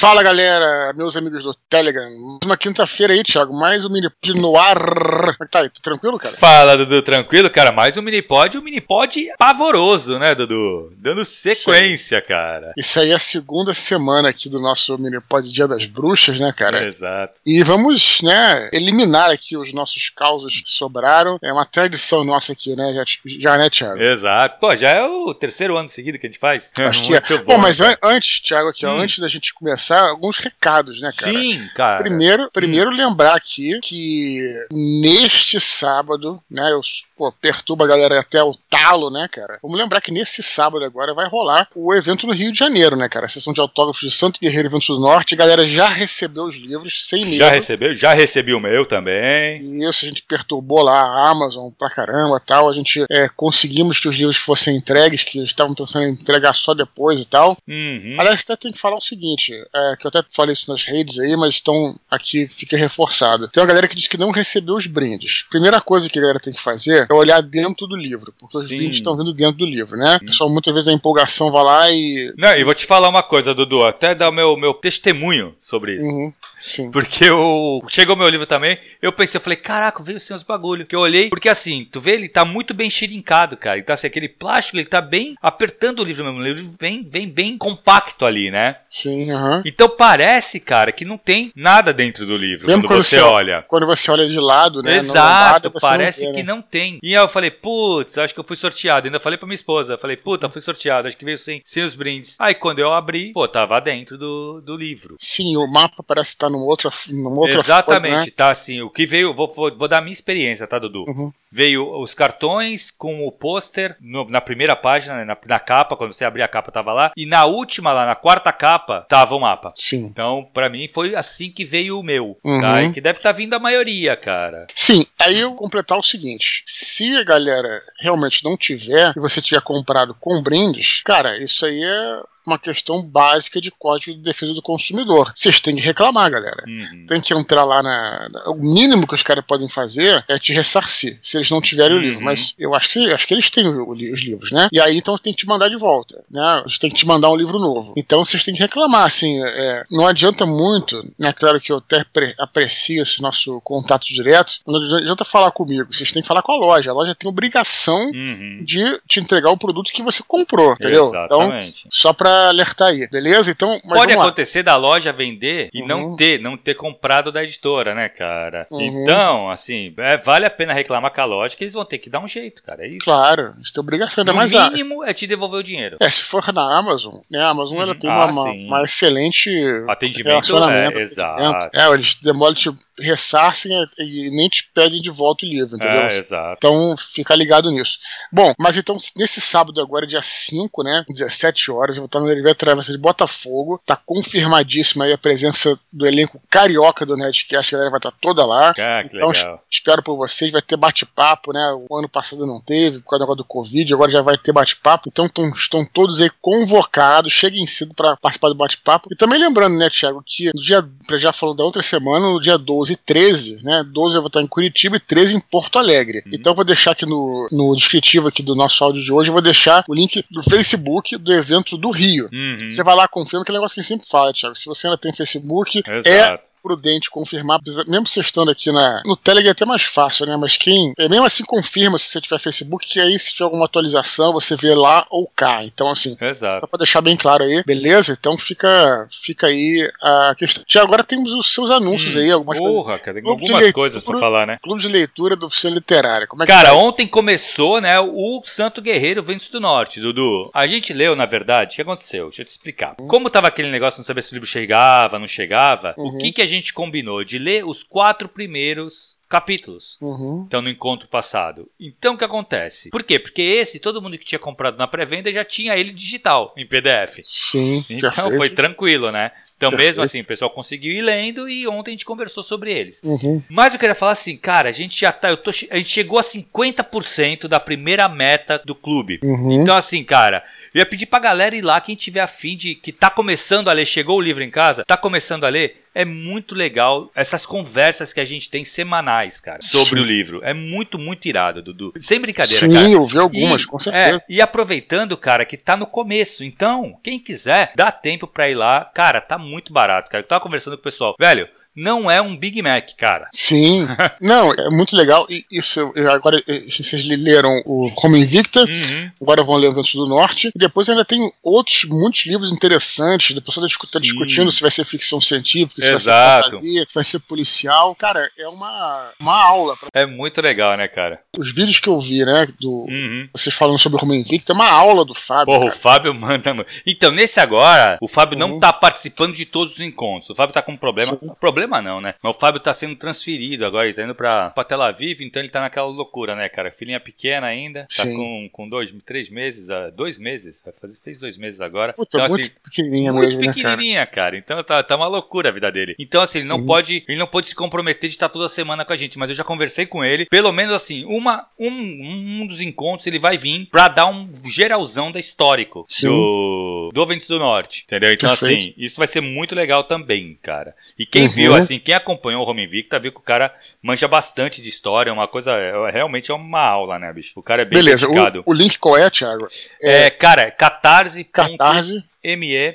Fala galera, meus amigos do Telegram. Uma quinta-feira aí, Thiago, mais um Minipod no ar. Como é que tá aí? Tranquilo, cara? Fala, Dudu, tranquilo, cara? Mais um Minipod, um Minipod pavoroso, né, Dudu? Dando sequência, cara. Isso aí é a segunda semana aqui do nosso Minipod Dia das Bruxas, né, cara? Exato. E vamos, né, eliminar aqui os nossos causos que sobraram. É uma tradição nossa aqui, né, já, já né, Thiago? Exato. Pô, já é o terceiro ano seguido que a gente faz. Acho que é. Muito Bom, mas an- antes, Thiago, aqui, ó, Hum. antes da gente começar, alguns recados, né, cara? Sim, cara. Primeiro, primeiro lembrar aqui que neste sábado, né, eu pô, perturba a galera até o talo, né, cara? Vamos lembrar que nesse sábado agora vai rolar o evento no Rio de Janeiro, né, cara? A sessão de autógrafos de Santo Guerreiro Eventos do Norte. A galera já recebeu os livros sem medo. Já recebeu? Já recebi o meu também. Isso, a gente perturbou lá a Amazon pra caramba tal. A gente é, conseguimos que os livros fossem entregues, que eles estavam pensando em entregar só depois e tal. Uhum. Aliás, até tem que falar o seguinte, é, que eu até falei isso nas redes aí, mas estão aqui, fica reforçado. Tem uma galera que diz que não recebeu os brindes. Primeira coisa que a galera tem que fazer é olhar dentro do livro, porque os Sim. brindes estão vindo dentro do livro, né? O pessoal muitas vezes a empolgação vai lá e. Não, e vou te falar uma coisa, Dudu, até dar o meu, meu testemunho sobre isso. Uhum, sim. Porque eu. Chegou meu livro também, eu pensei, eu falei, caraca, veio sem os bagulho. Que eu olhei, porque assim, tu vê, ele tá muito bem xirincado, cara. Então, assim, aquele plástico, ele tá bem apertando o livro mesmo. O livro vem, vem bem compacto ali, né? Sim, aham. Então parece, cara, que não tem nada dentro do livro Mesmo quando quando você olha. Quando você olha de lado, né? Exato, parece não vê, que né? não tem. E aí eu falei, putz, acho que eu fui sorteado. Ainda falei pra minha esposa, falei, puta, fui sorteado, acho que veio sem, sem os brindes. Aí quando eu abri, pô, tava dentro do, do livro. Sim, o mapa parece estar numa outra, numa outra Exatamente, folha, né? tá assim, o que veio, vou, vou, vou dar a minha experiência, tá, Dudu? Uhum. Veio os cartões com o pôster na primeira página, né, na, na capa, quando você abria a capa tava lá, e na última, lá na quarta capa, tava o mapa. Sim. Então, pra mim, foi assim que veio o meu, Uhum. tá? E que deve estar vindo a maioria, cara. Sim, aí eu completar o seguinte: se a galera realmente não tiver e você tiver comprado com brindes, cara, isso aí é uma questão básica de código de defesa do consumidor. Vocês têm que reclamar, galera. Uhum. Tem que entrar lá na. na- O mínimo que os caras podem fazer é te ressarcir, se eles não tiverem o Uhum. livro. Mas eu acho que, acho que eles têm o- o os livros, né? E aí então tem que te mandar de volta, né? Eles têm que te mandar um livro novo. Então vocês têm que reclamar, assim. é, não adianta muito, né? Claro que eu até pre- aprecio esse nosso contato direto. Não adianta falar comigo, vocês têm que falar com a loja. A loja tem obrigação Uhum. de te entregar o produto que você comprou, entendeu? Exatamente. Então, só pra alertar aí, beleza? Então, mas Pode acontecer da loja vender e Uhum. não ter, não ter comprado da editora, né, cara? Uhum. Então, assim, é, vale a pena reclamar com a loja que eles vão ter que dar um jeito, cara. É isso. Claro, isso tem obrigação, ainda No mais a, mínimo é te devolver o dinheiro. É, se for na Amazon, né? A Amazon ela Uhum. tem Ah, uma, uma, excelente Atendimento relacionamento. é, exato. É, eles demoram, te ressarcem e nem te pedem de volta o livro, entendeu? É, exato. Então, fica ligado nisso. Bom, mas então, nesse sábado agora, dia 5, né? 17 horas, eu vou estar no Oliveira Travessa de Botafogo. Tá confirmadíssima aí a presença do elenco carioca do Nerdcast. A galera vai estar toda lá. Ah, Então, legal. espero por vocês. Vai ter bate-papo, né? O ano passado não teve, por causa do negócio do Covid, agora já vai ter bate-papo. Então, tão- estão todos aí convocados. Cheguem cedo para participar do bate-papo. E também lembrando, né, Thiago, que no dia, pra já falou da outra semana, no dia 12 e 13, né? 12 eu vou estar em Curitiba e 13 em Porto Alegre. Uhum. Então, eu vou deixar aqui no, no descritivo aqui do nosso áudio de hoje, eu vou deixar o link do Facebook do evento do Rio. Uhum. Você vai lá, confirma, que é um negócio que a gente sempre fala, Thiago. Se você ainda tem Facebook, é Exato. Prudente confirmar, mesmo você estando aqui na, no Telegram é até mais fácil, né? Mas quem, é, mesmo assim confirma se você tiver Facebook, que aí se tiver alguma atualização, você vê lá ou cá. Então, assim, Exato. só pra deixar bem claro aí, beleza? Então fica, fica aí a questão. Tia, agora temos os seus anúncios Hum, aí, algumas coisas. Porra, cara, tem algumas leitura. coisas pra falar, né? Clube de leitura do oficina literária. Como é que Cara, tá? ontem começou, né, o Santo Guerreiro Vento do Norte, Dudu. A gente leu, na verdade, o que aconteceu? Deixa eu te explicar. Como tava aquele negócio de não saber se o livro chegava, não chegava, Uhum. o que que a gente combinou? De ler os quatro primeiros capítulos. Uhum. Então, no encontro passado. Então, o que acontece? Por quê? Porque esse, todo mundo que tinha comprado na pré-venda já tinha ele digital, em PDF. Sim, Então, perfeito. foi tranquilo, né? Então, Perfeito. mesmo assim, o pessoal conseguiu ir lendo e ontem a gente conversou sobre eles. Uhum. Mas eu queria falar assim, cara, a gente já tá, eu tô, a gente chegou a 50% da primeira meta do clube. Uhum. Então assim, cara, Eu ia pedir pra galera ir lá, quem tiver afim de. que tá começando a ler, chegou o livro em casa, tá começando a ler, é muito legal essas conversas que a gente tem semanais, cara, sobre Sim. o livro. É muito, muito irado, Dudu. Sem brincadeira, Sim, cara. Sim, eu vi algumas, e, com certeza. É, e aproveitando, cara, que tá no começo. Então, quem quiser, dá tempo pra ir lá. Cara, tá muito barato, cara. Eu tava conversando com o pessoal. Velho, não é um Big Mac, cara. Sim. não, é muito legal. E isso, agora, vocês leram o Home Invicta, uhum. agora vão ler o Vento do Norte. E depois ainda tem outros, muitos livros interessantes. Depois você está discutindo se vai ser ficção científica, se Exato. vai ser fantasia, se vai ser policial. Cara, é uma, uma aula. Pra... É muito legal, né, cara? Os vídeos que eu vi, né, do, uhum. vocês falando sobre o Home Invicta, é uma aula do Fábio. Porra, cara. o Fábio manda. Então, nesse agora, o Fábio uhum. não tá participando de todos os encontros. O Fábio tá com um problema. Sim. Problema problema não, né? Mas o Fábio tá sendo transferido agora, ele tá indo pra, pra Tel Aviv, então ele tá naquela loucura, né, cara? Filhinha pequena ainda, tá Sim. com, com dois, três meses, uh, dois meses, fazer, fez dois meses agora. Puta, então, muito assim, pequenininha muito mesmo, né, pequenininha, né, cara? Então tá, tá uma loucura a vida dele. Então, assim, ele não uhum. pode, ele não pode se comprometer de estar toda semana com a gente, mas eu já conversei com ele, pelo menos assim, uma, um, um dos encontros ele vai vir pra dar um geralzão da histórico Sim. do, do Ventos do Norte, entendeu? Então, Perfeito. assim, isso vai ser muito legal também, cara. E quem uhum. viu, assim, quem acompanhou o Home Invicta viu que o cara manja bastante de história, uma coisa, é, realmente é uma aula, né, bicho? O cara é bem Beleza, dedicado. O, o link qual é, Thiago? É, é cara, é catarse.me catarse.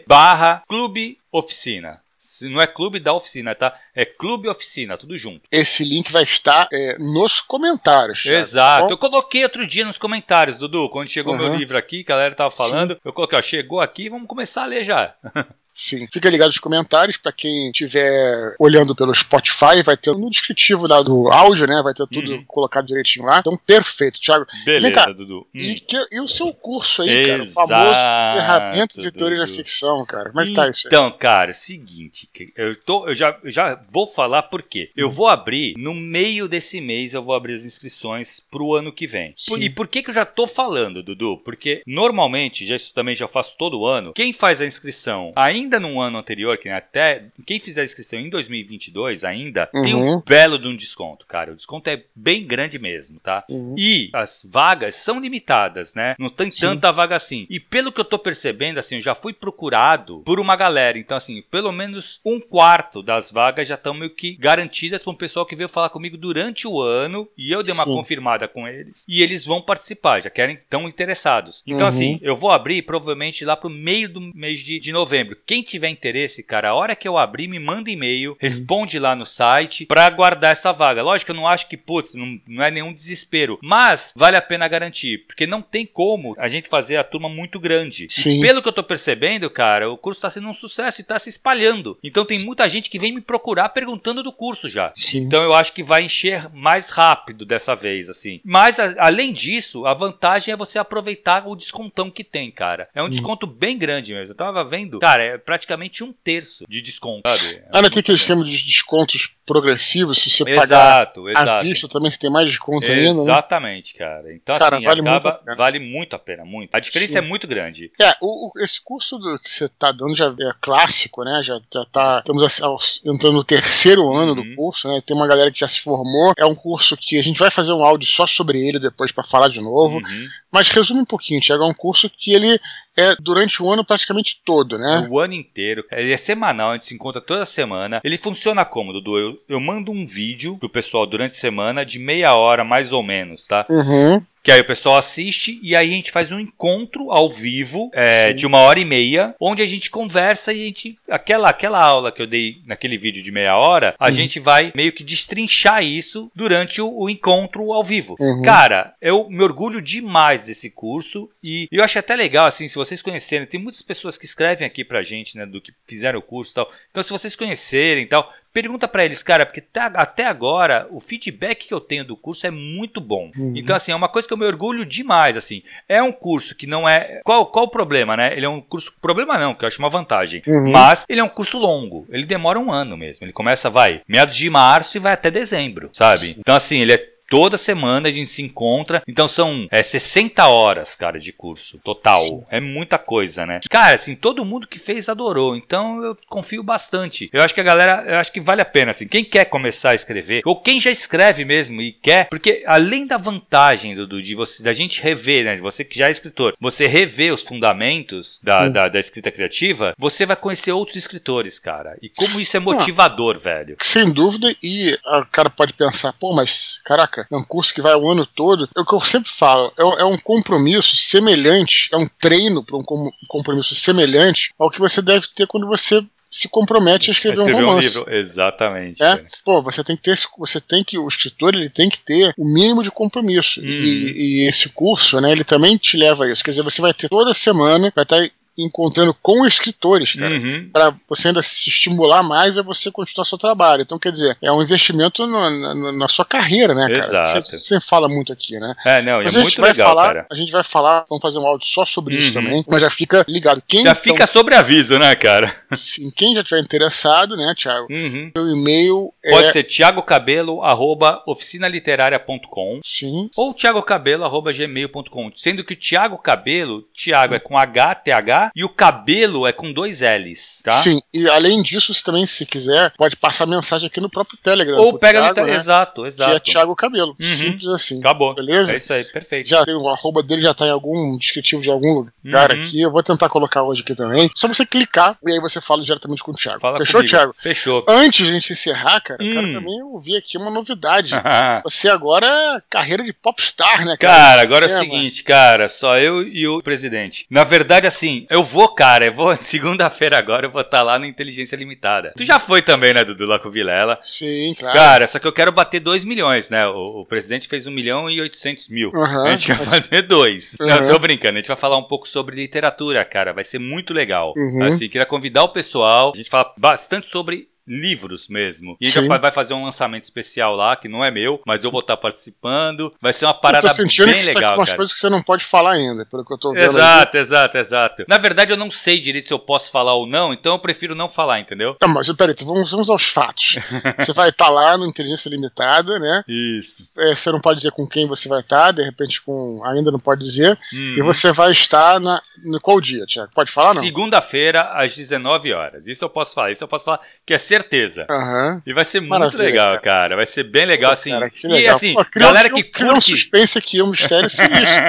barra clube oficina. Não é clube da oficina, tá? É clube oficina, tudo junto. Esse link vai estar é, nos comentários. Thiago, Exato. Tá eu coloquei outro dia nos comentários, Dudu, quando chegou uhum. meu livro aqui, que a galera tava falando. Sim. Eu coloquei, ó, chegou aqui, vamos começar a ler já. Sim. Fica ligado nos comentários, para quem estiver olhando pelo Spotify, vai ter no descritivo lá do áudio, né? Vai ter tudo uhum. colocado direitinho lá. Então, perfeito, Thiago. Beleza, cá, Dudu. Hum. E, que, e, o seu curso aí, Exato, cara? O famoso Ferramentas e Teorias da Ficção, cara. Como é que tá isso aí? Então, cara, seguinte, eu, tô, eu, já, eu já vou falar por quê. Eu vou abrir, no meio desse mês, eu vou abrir as inscrições pro ano que vem. Por, e por que, que eu já tô falando, Dudu? Porque normalmente, já isso também já faço todo ano, quem faz a inscrição ainda num ano anterior, que até quem fizer a inscrição em 2022 ainda, uhum. tem um belo de um desconto, cara. O desconto é bem grande mesmo, tá? Uhum. E as vagas são limitadas, né? Não tem Sim. tanta vaga assim. E pelo que eu tô percebendo, assim, eu já fui procurado por uma galera. Então, assim, pelo menos um quarto das vagas já estão meio que garantidas para um pessoal que veio falar comigo durante o ano. E eu dei uma Sim. confirmada com eles. E eles vão participar, já querem, tão interessados. Então, uhum. assim, eu vou abrir provavelmente lá pro meio do mês de, de novembro. Quem tiver interesse, cara, a hora que eu abrir, me manda e-mail, responde lá no site para guardar essa vaga. Lógico, eu não acho que, putz, não, não é nenhum desespero, mas vale a pena garantir, porque não tem como a gente fazer a turma muito grande. Sim. E pelo que eu tô percebendo, cara, o curso tá sendo um sucesso e tá se espalhando. Então tem muita gente que vem me procurar perguntando do curso já. Sim. Então eu acho que vai encher mais rápido dessa vez, assim. Mas a, além disso, a vantagem é você aproveitar o descontão que tem, cara. É um hum. desconto bem grande mesmo. Eu tava vendo, cara, é praticamente um terço de desconto, sabe? É ah, não tem aquele sistema de descontos progressivos, se você exato, pagar exato. à vista também você tem mais desconto ainda, né? Exatamente, cara. Então, cara, assim, vale, acaba, muito vale muito a pena, muito. A diferença Sim. é muito grande. É, o, o, esse curso do, que você tá dando já é clássico, né? Já, já tá, estamos entrando no terceiro ano uhum. do curso, né? Tem uma galera que já se formou. É um curso que a gente vai fazer um áudio só sobre ele depois para falar de novo. Uhum. Mas resume um pouquinho, Tiago, é um curso que ele é durante o ano praticamente todo, né? O ano inteiro. Ele é semanal, a gente se encontra toda semana. Ele funciona como, Dudu? Eu, eu mando um vídeo pro pessoal durante a semana de meia hora, mais ou menos, tá? Uhum. Que aí o pessoal assiste e aí a gente faz um encontro ao vivo é, de uma hora e meia, onde a gente conversa e a gente. Aquela, aquela aula que eu dei naquele vídeo de meia hora, a uhum. gente vai meio que destrinchar isso durante o, o encontro ao vivo. Uhum. Cara, eu me orgulho demais desse curso e eu acho até legal, assim, se vocês conhecerem, tem muitas pessoas que escrevem aqui pra gente, né, do que fizeram o curso e tal. Então, se vocês conhecerem e tal, Pergunta para eles, cara, porque tá, até agora o feedback que eu tenho do curso é muito bom. Uhum. Então, assim, é uma coisa que eu me orgulho demais, assim. É um curso que não é... Qual, qual o problema, né? Ele é um curso... Problema não, que eu acho uma vantagem. Uhum. Mas ele é um curso longo. Ele demora um ano mesmo. Ele começa, vai, meados de março e vai até dezembro, sabe? Então, assim, ele é toda semana a gente se encontra. Então são é, 60 horas, cara, de curso total. É muita coisa, né? Cara, assim, todo mundo que fez adorou. Então eu confio bastante. Eu acho que a galera, eu acho que vale a pena, assim. Quem quer começar a escrever, ou quem já escreve mesmo e quer, porque além da vantagem do, do de você, da gente rever, né? De você que já é escritor, você rever os fundamentos da, da, da, escrita criativa, você vai conhecer outros escritores, cara. E como isso é motivador, ah, velho. Sem dúvida, e o cara pode pensar, pô, mas caraca, é um curso que vai o ano todo. É o que eu sempre falo, é, é um compromisso semelhante, é um treino para um compromisso semelhante ao que você deve ter quando você se compromete a escrever, a escrever um romance. Um livro. Exatamente. É? Pô, você tem que ter, você tem que, o escritor ele tem que ter o mínimo de compromisso. Uhum. E, e, esse curso, né, ele também te leva a isso. Quer dizer, você vai ter toda semana, vai estar encontrando com escritores, cara, uhum. para você ainda se estimular mais a você continuar seu trabalho. Então, quer dizer, é um investimento no, na, na, sua carreira, né, cara? Exato. Você, você fala muito aqui, né? É, não, mas é a gente vai legal, falar, cara. A gente vai falar, vamos fazer um áudio só sobre uhum. isso também, mas já fica ligado. Quem já então, fica sobre aviso, né, cara? Sim, quem já tiver interessado, né, Thiago? Uhum. Meu e-mail Pode é... ser thiagocabelo, arroba oficinaliteraria.com Sim. Ou thiagocabelo, arroba gmail.com. Sendo que o Thiago Cabelo, Thiago é com H, T-H, e o cabelo é com dois L's, tá? Sim, e além disso, você também, se quiser, pode passar mensagem aqui no próprio Telegram. Ou pega Thiago, no né? Exato, exato. Que é Thiago Cabelo. Uhum. Simples assim. Acabou. Beleza? É isso aí, perfeito. Já tem o arroba dele, já tá em algum descritivo de algum lugar uhum. aqui. Eu vou tentar colocar hoje aqui também. Só você clicar e aí você fala diretamente com o Thiago. Fala Fechou, comigo. Thiago? Fechou. Antes de a gente encerrar, cara, hum. cara também eu vi aqui uma novidade. você agora é carreira de popstar, né, cara? Cara, agora é o seguinte, cara, só eu e o presidente. Na verdade, assim, eu vou, cara, eu vou segunda-feira agora, eu vou estar tá lá no Inteligência Limitada. Tu já foi também, né, Dudu, lá com o Vilela? Sim, claro. Cara, só que eu quero bater 2 milhões, né? O, o, presidente fez 1 milhão e 800 mil. Uhum. A gente quer fazer dois. Uhum. Não, tô brincando. A gente vai falar um pouco sobre literatura, cara. Vai ser muito legal. Uhum. Assim, queria convidar o pessoal. A gente fala bastante sobre livros mesmo. E a gente vai fazer um lançamento especial lá, que não é meu, mas eu vou estar participando. Vai ser uma parada bem legal. Eu tô sentindo que tá com umas coisas que você não pode falar ainda, pelo que eu tô vendo. Exato, exato, exato. Na verdade, eu não sei direito se eu posso falar ou não, então eu prefiro não falar, entendeu? Tá, mas peraí, então vamos, vamos aos fatos. você vai estar lá no Inteligência Limitada, né? Isso. É, você não pode dizer com quem você vai estar, de repente com. ainda não pode dizer. Uhum. E você vai estar na, no qual dia, Tiago? Pode falar, não? Segunda-feira, às 19 horas. Isso eu posso falar, isso eu posso falar, que é certeza. Uhum. E vai ser muito legal, cara. cara. Vai ser bem legal, assim. Cara, e legal. assim, Pô, galera que curte. um suspense aqui, um mistério sinistro.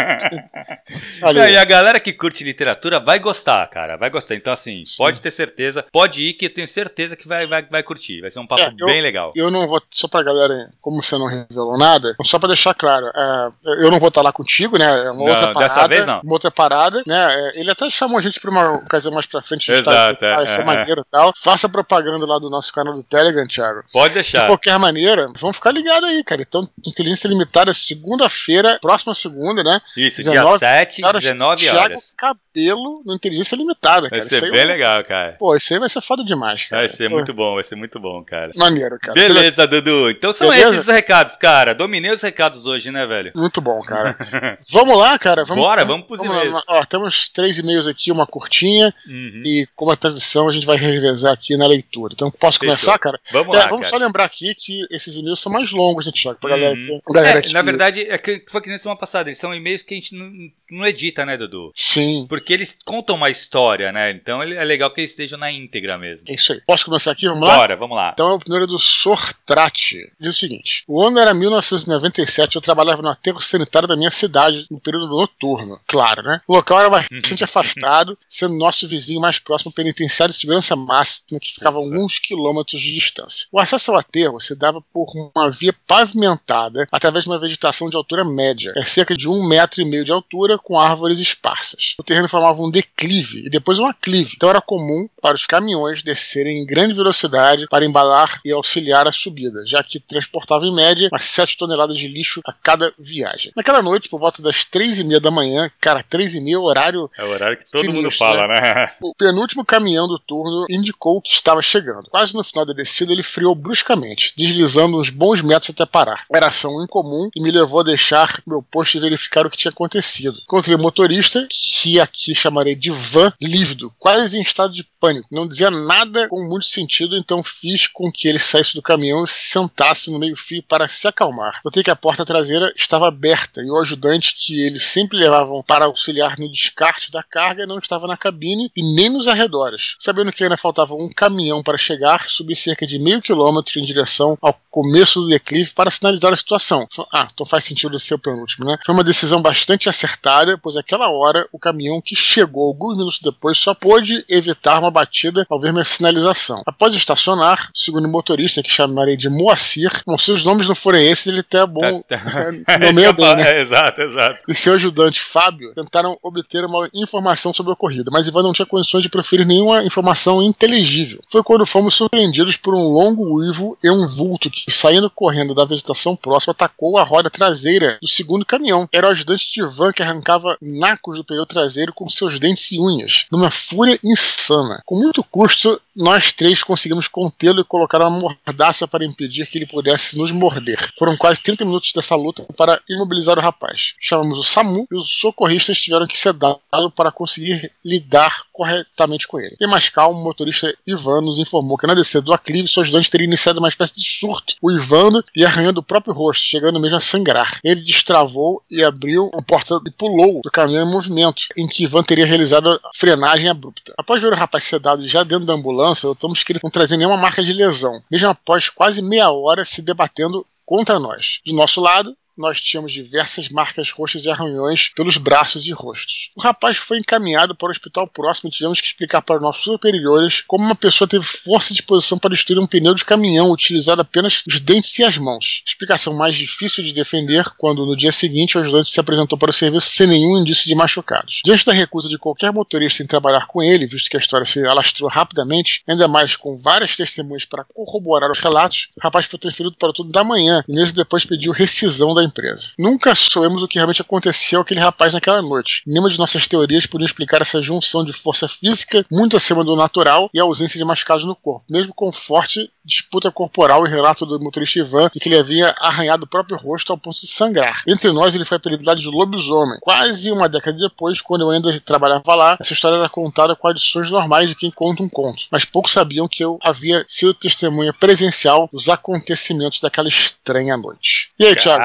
Não, e a galera que curte literatura vai gostar, cara. Vai gostar. Então, assim, Sim. pode ter certeza. Pode ir, que eu tenho certeza que vai, vai, vai curtir. Vai ser um papo é, eu, bem legal. Eu não vou, só pra galera, como você não revelou nada, só pra deixar claro, é, eu não vou estar lá contigo, né? É uma não, outra parada. Dessa vez não. Uma outra parada, né? É, ele até chamou a gente pra uma ocasião mais pra frente. Exato. Tá, é, vai ser é, maneiro e tal. Faça propaganda lá do nosso canal do Telegram, Thiago. Pode deixar. De qualquer maneira, vamos ficar ligados aí, cara. Então, inteligência limitada, segunda-feira, próxima segunda, né? Isso, 19, dia 7, cara, 19 horas. Thiago Cabelo no Inteligência Limitada, cara. Vai ser bem legal, cara. Pô, isso aí vai ser foda demais, cara. Vai ser Pô. muito bom, vai ser muito bom, cara. Maneiro, cara. Beleza, Dudu. Então são Beleza? esses os recados, cara. Dominei os recados hoje, né, velho? Muito bom, cara. vamos lá, cara. Vamos, Bora, vamos pros vamos e-mails. Ó, temos três e-mails aqui, uma curtinha. Uhum. E como a tradição, a gente vai revezar aqui na leitura. Então, posso Fechou. começar, cara? Vamos é, lá, Vamos cara. só lembrar aqui que esses e-mails são mais longos, né, Thiago? Pra galera, uhum. que, galera é, que... Na verdade, é que foi que nem semana passada. Eles são e-mails que a gente não, não edita, né, Dudu? Sim. Porque eles contam uma história, né? Então é legal que eles estejam na íntegra mesmo. É isso aí. Posso começar aqui? Vamos lá? Bora, vamos lá. Então é o primeiro do Sortrate. Diz o seguinte: o ano era 1997, eu trabalhava no aterro sanitário da minha cidade no período noturno. Claro, né? O local era bastante afastado, sendo nosso vizinho mais próximo penitenciário de segurança máxima, que ficava alguns quilômetros de distância. O acesso ao aterro se dava por uma via pavimentada através de uma vegetação de altura média, é cerca de um metro e meio de altura, com árvores esparsas. O terreno formava um declive e depois um aclive, então era comum para os caminhões descerem em grande velocidade para embalar e auxiliar a subida, já que transportava em média umas 7 toneladas de lixo a cada viagem. Naquela noite, por volta das três e meia da manhã, cara, três e meia, horário. É o horário que todo sinistro, mundo fala, né? O penúltimo caminhão do turno indicou que estava chegando. Quase quase no final da descida, ele friou bruscamente, deslizando uns bons metros até parar. Era ação incomum e me levou a deixar meu posto e verificar o que tinha acontecido. Encontrei o motorista, que aqui chamarei de van, lívido, quase em estado de pânico. Não dizia nada com muito sentido, então fiz com que ele saísse do caminhão e se sentasse no meio-fio para se acalmar. Notei que a porta traseira estava aberta e o ajudante que eles sempre levavam para auxiliar no descarte da carga não estava na cabine e nem nos arredores. Sabendo que ainda faltava um caminhão para chegar, subi cerca de meio quilômetro em direção ao começo do declive para sinalizar a situação. Ah, então faz sentido ser o penúltimo, né? Foi uma decisão bastante acertada, pois aquela hora o caminhão que chegou alguns minutos depois só pôde evitar uma batida ao ver minha sinalização. Após estacionar, segundo o motorista, que chamarei de Moacir, bom, se os nomes não forem esses, ele até é bom tá. nomeia bem, né? É, exato, exato. e seu ajudante Fábio tentaram obter uma informação sobre a ocorrida, mas Ivan não tinha condições de proferir nenhuma informação inteligível. Foi quando fomos surpreendidos por um longo uivo e um vulto que, saindo correndo da vegetação próxima, atacou a roda traseira do segundo caminhão. Era o ajudante de Ivan que arrancava nacos do pneu traseiro com seus dentes e unhas, numa fúria insana. Com muito custo, nós três conseguimos contê-lo e colocar uma mordaça para impedir que ele pudesse nos morder. Foram quase 30 minutos dessa luta para imobilizar o rapaz. Chamamos o SAMU e os socorristas tiveram que sedá-lo para conseguir lidar corretamente com ele. E mais calmo, o motorista Ivan nos informou que na descida do aclive, seu ajudante teria iniciado uma espécie de surto, uivando e arranhando o próprio rosto, chegando mesmo a sangrar. Ele destravou e abriu a porta e pulou do caminhão em movimento, em que Ivan teria realizado a frenagem abrupta. Após ver o rapaz sedado já dentro da ambulância, notamos que ele não trazia nenhuma marca de lesão, mesmo após quase meia hora se debatendo contra nós. Do nosso lado, nós tínhamos diversas marcas roxas e arranhões pelos braços e rostos. O rapaz foi encaminhado para o hospital próximo e tivemos que explicar para os nossos superiores como uma pessoa teve força de posição para destruir um pneu de caminhão utilizando apenas os dentes e as mãos. Explicação mais difícil de defender quando no dia seguinte o ajudante se apresentou para o serviço sem nenhum indício de machucados. Diante da recusa de qualquer motorista em trabalhar com ele, visto que a história se alastrou rapidamente, ainda mais com várias testemunhas para corroborar os relatos, o rapaz foi transferido para o turno da manhã e meses depois pediu rescisão da empresa. Nunca soubemos o que realmente aconteceu àquele rapaz naquela noite. Nenhuma de nossas teorias podia explicar essa junção de força física muito acima do natural e a ausência de machucados no corpo, mesmo com forte disputa corporal e relato do motorista Ivan de que ele havia arranhado o próprio rosto ao ponto de sangrar. Entre nós, ele foi apelidado de lobisomem. Quase uma década depois, quando eu ainda trabalhava lá, essa história era contada com adições normais de quem conta um conto. Mas poucos sabiam que eu havia sido testemunha presencial dos acontecimentos daquela estranha noite. E aí, Thiago?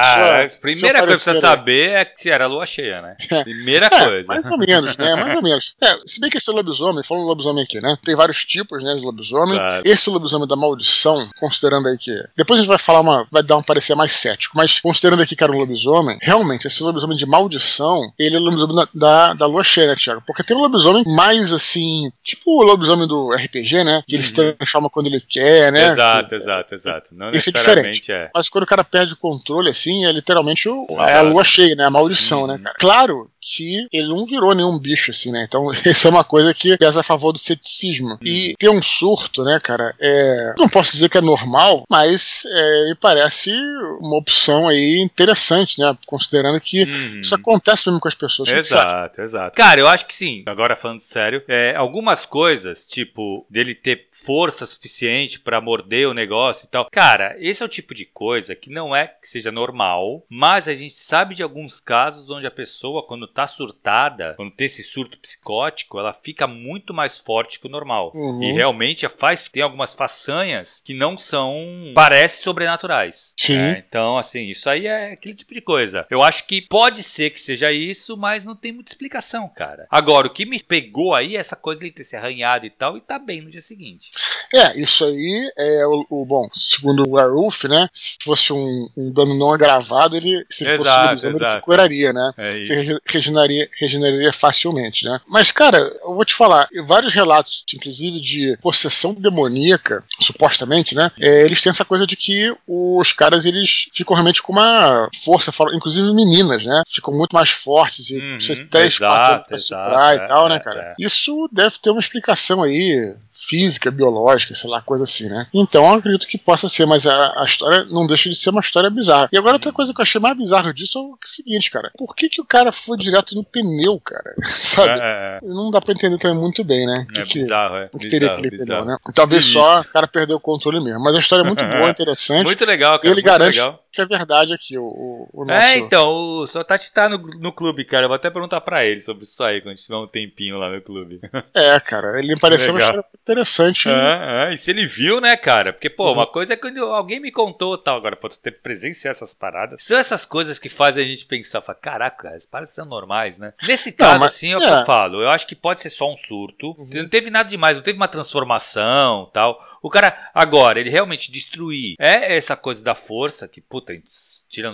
Primeira coisa pra você saber é que se era lua cheia, né? É. Primeira É, coisa. mais ou menos, né? Mais ou menos. É, se bem que esse lobisomem, falando lobisomem aqui, né? Tem vários tipos, né, de lobisomem. Claro. Esse lobisomem da maldição, considerando aí que. Depois a gente vai falar uma. Vai dar um parecer mais cético, mas considerando aqui que era um lobisomem, realmente, esse lobisomem de maldição, ele é o lobisomem da, da, da lua cheia, né, Thiago? Porque tem um lobisomem mais assim. Tipo o lobisomem do RPG, né? Que ele se Uhum. transforma quando ele quer, né? Exato, exato, exato. Não Esse é necessariamente é. Mas quando o cara perde o controle, assim, é literalmente o, é a lua cheia, né? A maldição, né, Uhum. cara? Claro que ele não virou nenhum bicho, assim, né? Então, isso é uma coisa que pesa a favor do ceticismo. E ter um surto, né, cara, é. Não posso dizer que é normal, mas é, me parece uma opção aí interessante, né? Considerando que Uhum. isso acontece mesmo com as pessoas. Exato, exato. Cara, eu acho que sim. Agora falando sério, é, algumas coisas, tipo, dele ter força suficiente pra morder o negócio e tal. Cara, esse é o tipo de coisa que não é que seja normal, mas a gente sabe de alguns casos onde a pessoa, quando tá surtada, quando tem esse surto psicótico, ela fica muito mais forte que o normal. Uhum. E realmente faz, tem algumas façanhas que não são, parece sobrenaturais. Sim. né? Então, assim, isso aí é aquele tipo de coisa. Eu acho que pode ser que seja isso, mas não tem muita explicação, cara. Agora, o que me pegou aí é essa coisa dele ter se arranhado e tal, e tá bem no dia seguinte. É, isso aí é o, o- bom, segundo o Werewolf, né? Se fosse um, um dano não agravado, ele se ele fosse Exato, lobisomem, ele se exato. curaria, né? É se regeneraria, regeneraria facilmente, né? Mas, cara, eu vou te falar, vários relatos, inclusive de possessão demoníaca, supostamente, né? é, eles têm essa coisa de que os caras, eles ficam realmente com uma força, inclusive meninas, né? Ficam muito mais fortes e Uhum, vocês três, exato, quatro pra exato, segurar é, e tal, né, é, cara? é. Isso deve ter uma explicação aí, física, biológica, psicológica, sei lá, coisa assim, né? Então eu acredito que possa ser, mas a, a história não deixa de ser uma história bizarra. E agora outra coisa que eu achei mais bizarra disso é o seguinte, cara. Por que, que o cara foi direto no pneu, cara? Sabe? É, é. Não dá pra entender também muito bem, né? É que, bizarro, é. Que teria aquele pneu, né? Talvez Sim, só o cara perdeu o controle mesmo. Mas a história é muito boa, interessante. Muito legal, cara. Ele garante legal. Que é verdade aqui, o, o nosso... É, então, o só Tati tá no, no clube, cara. Eu vou até perguntar pra ele sobre isso aí, quando tiver um tempinho lá no clube. É, cara, ele pareceu uma história interessante. É, é, e se ele viu, né, cara? Porque, pô, uhum. uma coisa é quando alguém me contou tal, agora pode ter presenciar essas paradas. São essas coisas que fazem a gente pensar, fala, caraca, as paradas são normais, né? Nesse caso, não, mas, assim, é o que eu falo. Eu acho que pode ser só um surto. Uhum. Não teve nada demais, não teve uma transformação tal. O cara, agora, ele realmente destruir é essa coisa da força, que, puta,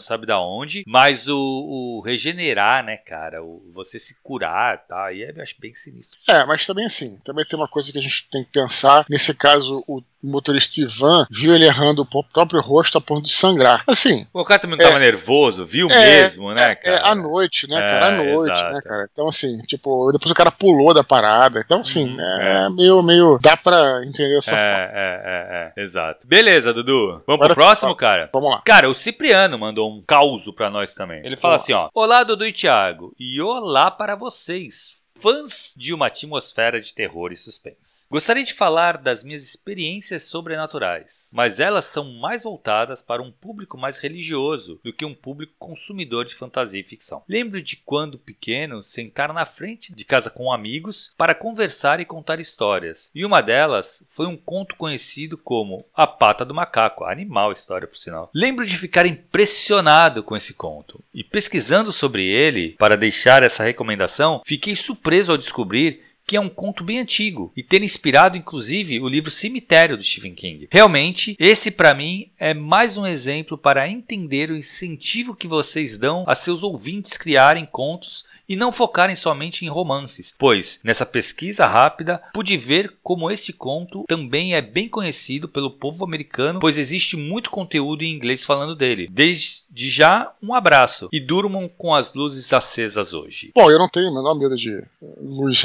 sabe da onde, mas o, o regenerar, né, cara, o, você se curar, tá, aí eu acho bem sinistro. É, mas também assim, também tem uma coisa que a gente tem que pensar, nesse caso, o motorista Ivan viu ele errando o próprio rosto a ponto de sangrar. Assim. O cara também é, tava nervoso, viu é, mesmo, né, é, cara? É, à noite, né, cara? À é, noite, exato. né, cara? Então, assim, tipo, depois o cara pulou da parada. Então, assim, hum, é, meio, meio. Dá pra entender essa é, forma. É, é, é, exato. Beleza, Dudu. Vamos Agora, pro próximo, cara? Vamos lá. Cara, o Cipriano mandou um caos pra nós também. Ele fala assim, ó. Olá, Dudu e Thiago. E olá para vocês fãs de uma atmosfera de terror e suspense. Gostaria de falar das minhas experiências sobrenaturais, mas elas são mais voltadas para um público mais religioso do que um público consumidor de fantasia e ficção. Lembro de quando pequeno sentar na frente de casa com amigos para conversar e contar histórias, e uma delas foi um conto conhecido como A Pata do Macaco, animal história por sinal. Lembro de ficar impressionado com esse conto, e pesquisando sobre ele para deixar essa recomendação, fiquei surpreso surpreso ao descobrir que é um conto bem antigo e ter inspirado inclusive o livro Cemitério do Stephen King. Realmente, esse para mim é mais um exemplo para entender o incentivo que vocês dão a seus ouvintes criarem contos e não focarem somente em romances, pois nessa pesquisa rápida pude ver como este conto também é bem conhecido pelo povo americano, pois existe muito conteúdo em inglês falando dele. Desde já, um abraço e durmam com as luzes acesas hoje. Bom, eu não tenho o menor medo de luz